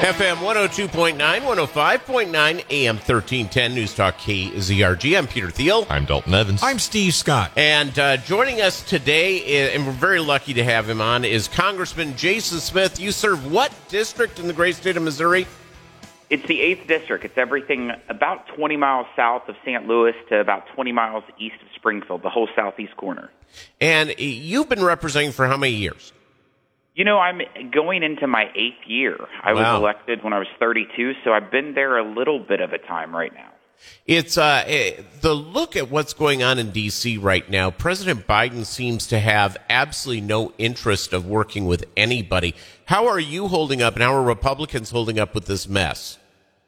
FM 102.9, 105.9, AM 1310, News Talk KZRG. I'm Peter Thiel. I'm Dalton Evans. I'm Steve Scott. And uh, joining us today, and we're very lucky to have him on, is Congressman Jason Smith. You serve what district in the great state of Missouri? It's the 8th District. It's everything about 20 miles south of St. Louis to about 20 miles east of Springfield, the whole southeast corner. And you've been representing for how many years? You know, I'm going into my eighth year. I Wow. was elected when I was 32, so I've been there a little bit of a time right now. It's uh, eh, the look at what's going on in D.C. right now. President Biden seems to have absolutely no interest of working with anybody. How are you holding up, and how are Republicans holding up with this mess?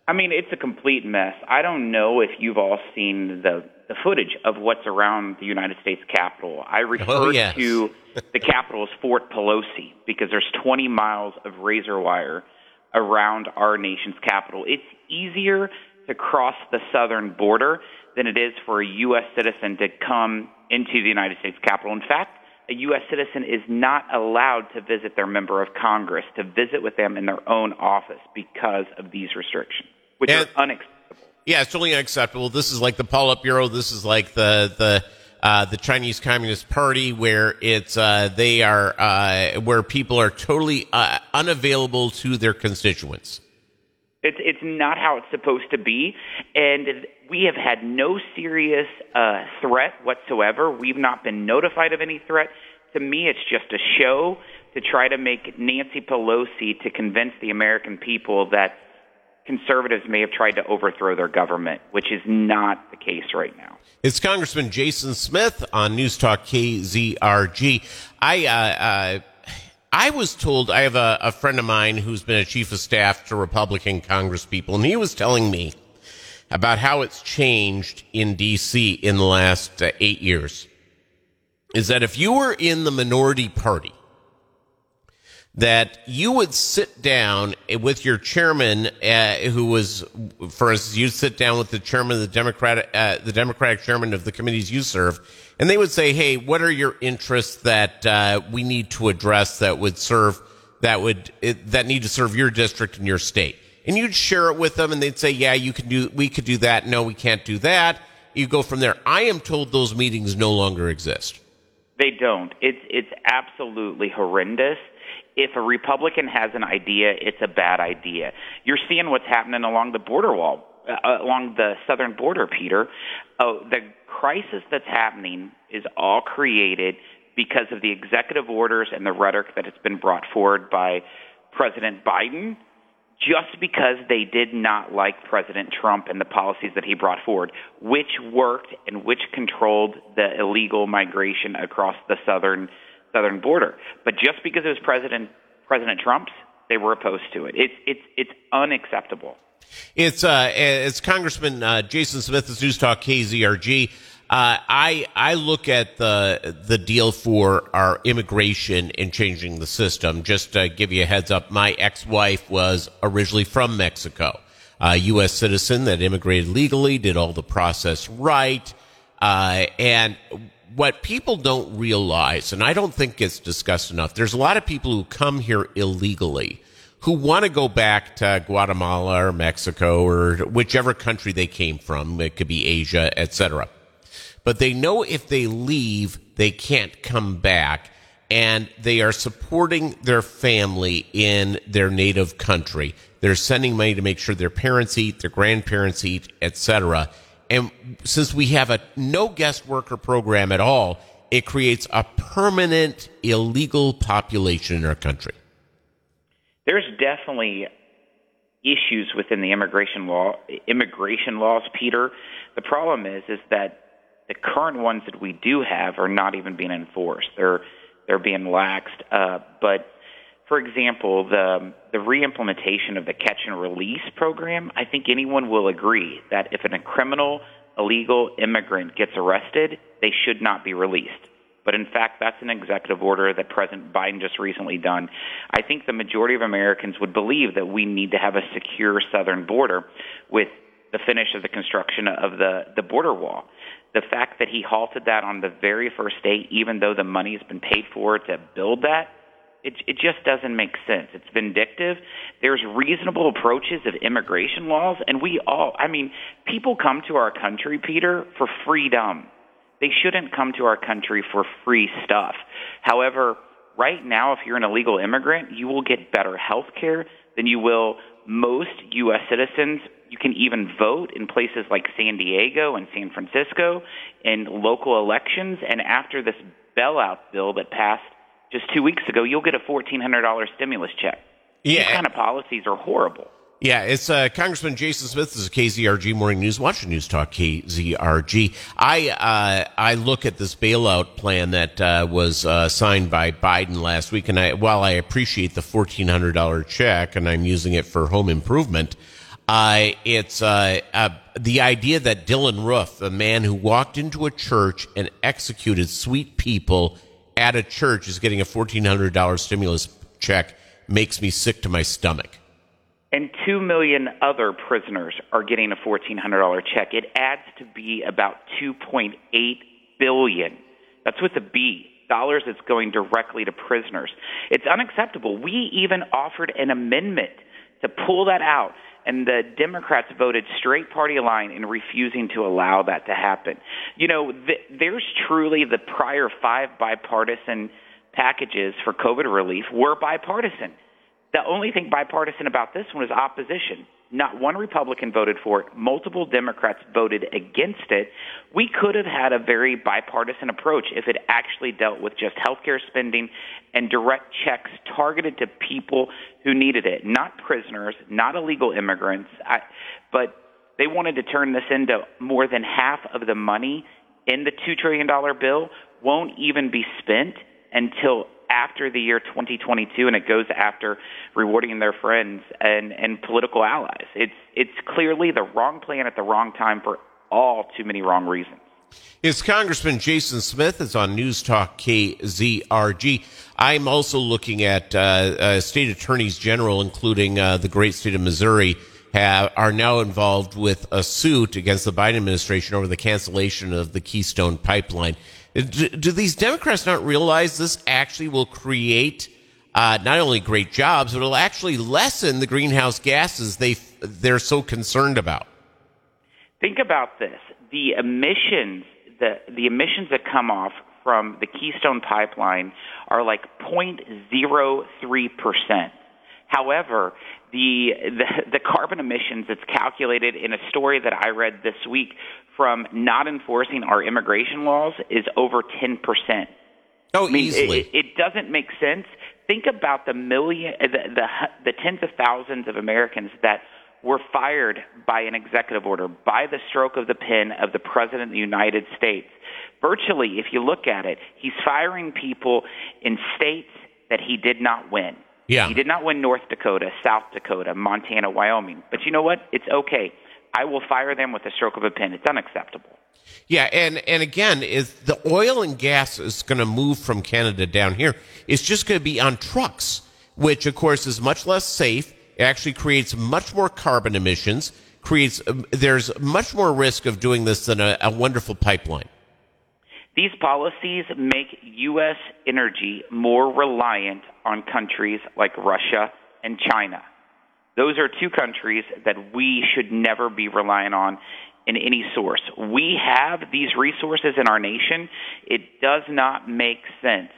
I mean, it's a complete mess. I don't know if you've all seen the the footage of what's around the United States Capitol. I oh, refer Oh, yes. to the Capitol as Fort Pelosi because there's 20 miles of razor wire around our nation's capital. It's easier to cross the southern border than it is for a U.S. citizen to come into the United States Capitol. In fact, a U.S. citizen is not allowed to visit their member of Congress, to visit with them in their own office because of these restrictions, which And- are unacceptable. Yeah, it's totally unacceptable. This is like the Politburo. This is like the the uh, the Chinese Communist Party, where it's uh, they are uh, where people are totally uh, unavailable to their constituents. It's it's not how it's supposed to be, and we have had no serious uh, threat whatsoever. We've not been notified of any threat. To me, it's just a show to try to make Nancy Pelosi to convince the American people that conservatives may have tried to overthrow their government, which is not the case right now. It's Congressman Jason Smith on News Talk KZRG. I uh, uh, I was told I have a, a friend of mine who's been a chief of staff to Republican Congresspeople, and he was telling me about how it's changed in D.C. in the last uh, eight years. Is that if you were in the minority party, that you would sit down with your chairman, uh, who was, for instance, you'd sit down with the chairman of the Democratic, uh, the Democratic chairman of the committees you serve, and they would say, "Hey, what are your interests that uh, we need to address that would serve that would that need to serve your district and your state?" And you'd share it with them, and they'd say, "Yeah, you can do, we could do that. No, we can't do that." You go from there. I am told those meetings no longer exist. They don't. It's it's absolutely horrendous. If a Republican has an idea, it's a bad idea. You're seeing what's happening along the border wall, uh, along the southern border, Peter. Oh, the crisis that's happening is all created because of the executive orders and the rhetoric that has been brought forward by President Biden just because they did not like President Trump and the policies that he brought forward, which worked and which controlled the illegal migration across the southern southern border. But just because it was President President Trump's, they were opposed to it. It's it's it's unacceptable. It's uh, it's Congressman uh, Jason Smith, this News Talk KZRG. Uh, I I look at the the deal for our immigration and changing the system. Just to give you a heads up, my ex wife was originally from Mexico, a U.S. citizen that immigrated legally, did all the process right, uh, and what people don't realize, and I don't think it's discussed enough, there's a lot of people who come here illegally who want to go back to Guatemala or Mexico or whichever country they came from. It could be Asia, etc. But they know if they leave, they can't come back. And they are supporting their family in their native country. They're sending money to make sure their parents eat, their grandparents eat, etc. And since we have a no guest worker program at all, it creates a permanent illegal population in our country. There's definitely issues within the immigration law immigration laws, Peter. The problem is is that the current ones that we do have are not even being enforced. They're they're being laxed. Uh, but for example, the the reimplementation of the catch and release program, I think anyone will agree that if a criminal illegal immigrant gets arrested, they should not be released. But in fact, that's an executive order that President Biden just recently done. I think the majority of Americans would believe that we need to have a secure southern border with the finish of the construction of the, the border wall. The fact that he halted that on the very first day, even though the money has been paid for to build that, It, it just doesn't make sense. It's vindictive. There's reasonable approaches of immigration laws, and we all, I mean, people come to our country, Peter, for freedom. They shouldn't come to our country for free stuff. However, right now, if you're an illegal immigrant, you will get better health care than you will most U.S. citizens. You can even vote in places like San Diego and San Francisco in local elections. And after this bailout bill that passed just two weeks ago, you'll get a $1,400 stimulus check. Yeah. These kind of policies are horrible. Yeah, it's uh, Congressman Jason Smith. This is KZRG Morning News. Watch News Talk KZRG. I uh, I look at this bailout plan that uh, was uh, signed by Biden last week, and I, while I appreciate the fourteen hundred dollar check, and I'm using it for home improvement, uh, it's uh, the idea that Dylann Roof, the man who walked into a church and executed sweet people at a church, is getting a fourteen hundred dollar stimulus check, makes me sick to my stomach. And 2 million other prisoners are getting a $1400 check. It adds to be about 2.8 billion. That's with a b dollars that's going directly to prisoners. It's unacceptable. We even offered an amendment to pull that out and the Democrats voted straight party line in refusing to allow that to happen. You know, th- there's truly the prior five bipartisan packages for COVID relief were bipartisan. The only thing bipartisan about this one is opposition. Not one Republican voted for it. Multiple Democrats voted against it. We could have had a very bipartisan approach if it actually dealt with just healthcare spending and direct checks targeted to people who needed it, not prisoners, not illegal immigrants. I, but they wanted to turn this into more than half of the money in the $2 trillion bill won't even be spent until after the year 2022, and it goes after rewarding their friends and, and political allies. It's, it's clearly the wrong plan at the wrong time for all too many wrong reasons. It's Congressman Jason Smith. It's on News Talk KZRG. I'm also looking at uh, uh, state attorneys general, including uh, the great state of Missouri, have, are now involved with a suit against the Biden administration over the cancellation of the Keystone Pipeline. Do, do these Democrats not realize this actually will create uh, not only great jobs, but it'll actually lessen the greenhouse gases they they're so concerned about? Think about this: the emissions, the the emissions that come off from the Keystone Pipeline are like 0.03 percent. However, the, the, the carbon emissions that's calculated in a story that I read this week from not enforcing our immigration laws is over 10%. Oh, I mean, easily. It, it doesn't make sense. Think about the million, the, the, the tens of thousands of Americans that were fired by an executive order, by the stroke of the pen of the President of the United States. Virtually, if you look at it, he's firing people in states that he did not win. Yeah. He did not win North Dakota, South Dakota, Montana, Wyoming. But you know what? It's okay. I will fire them with a stroke of a pen. It's unacceptable. Yeah, and and again, is the oil and gas is going to move from Canada down here. It's just going to be on trucks, which of course is much less safe. It actually creates much more carbon emissions. Creates um, there's much more risk of doing this than a, a wonderful pipeline. These policies make U.S. energy more reliant on countries like Russia and China. Those are two countries that we should never be relying on in any source. We have these resources in our nation. It does not make sense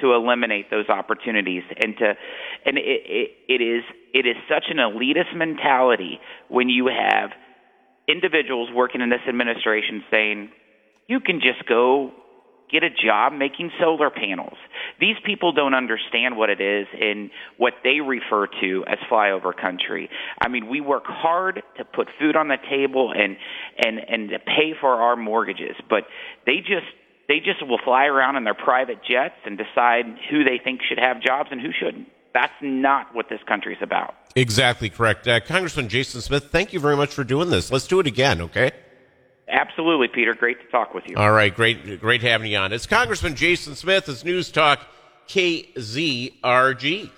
to eliminate those opportunities and to and it, it, it is it is such an elitist mentality when you have individuals working in this administration saying you can just go get a job making solar panels. These people don't understand what it is in what they refer to as flyover country. I mean, we work hard to put food on the table and and and to pay for our mortgages, but they just they just will fly around in their private jets and decide who they think should have jobs and who shouldn't. That's not what this country is about. Exactly correct. Uh, Congressman Jason Smith, thank you very much for doing this. Let's do it again, okay? Absolutely, Peter. Great to talk with you. All right, great, great having you on. It's Congressman Jason Smith. It's News Talk KZRG.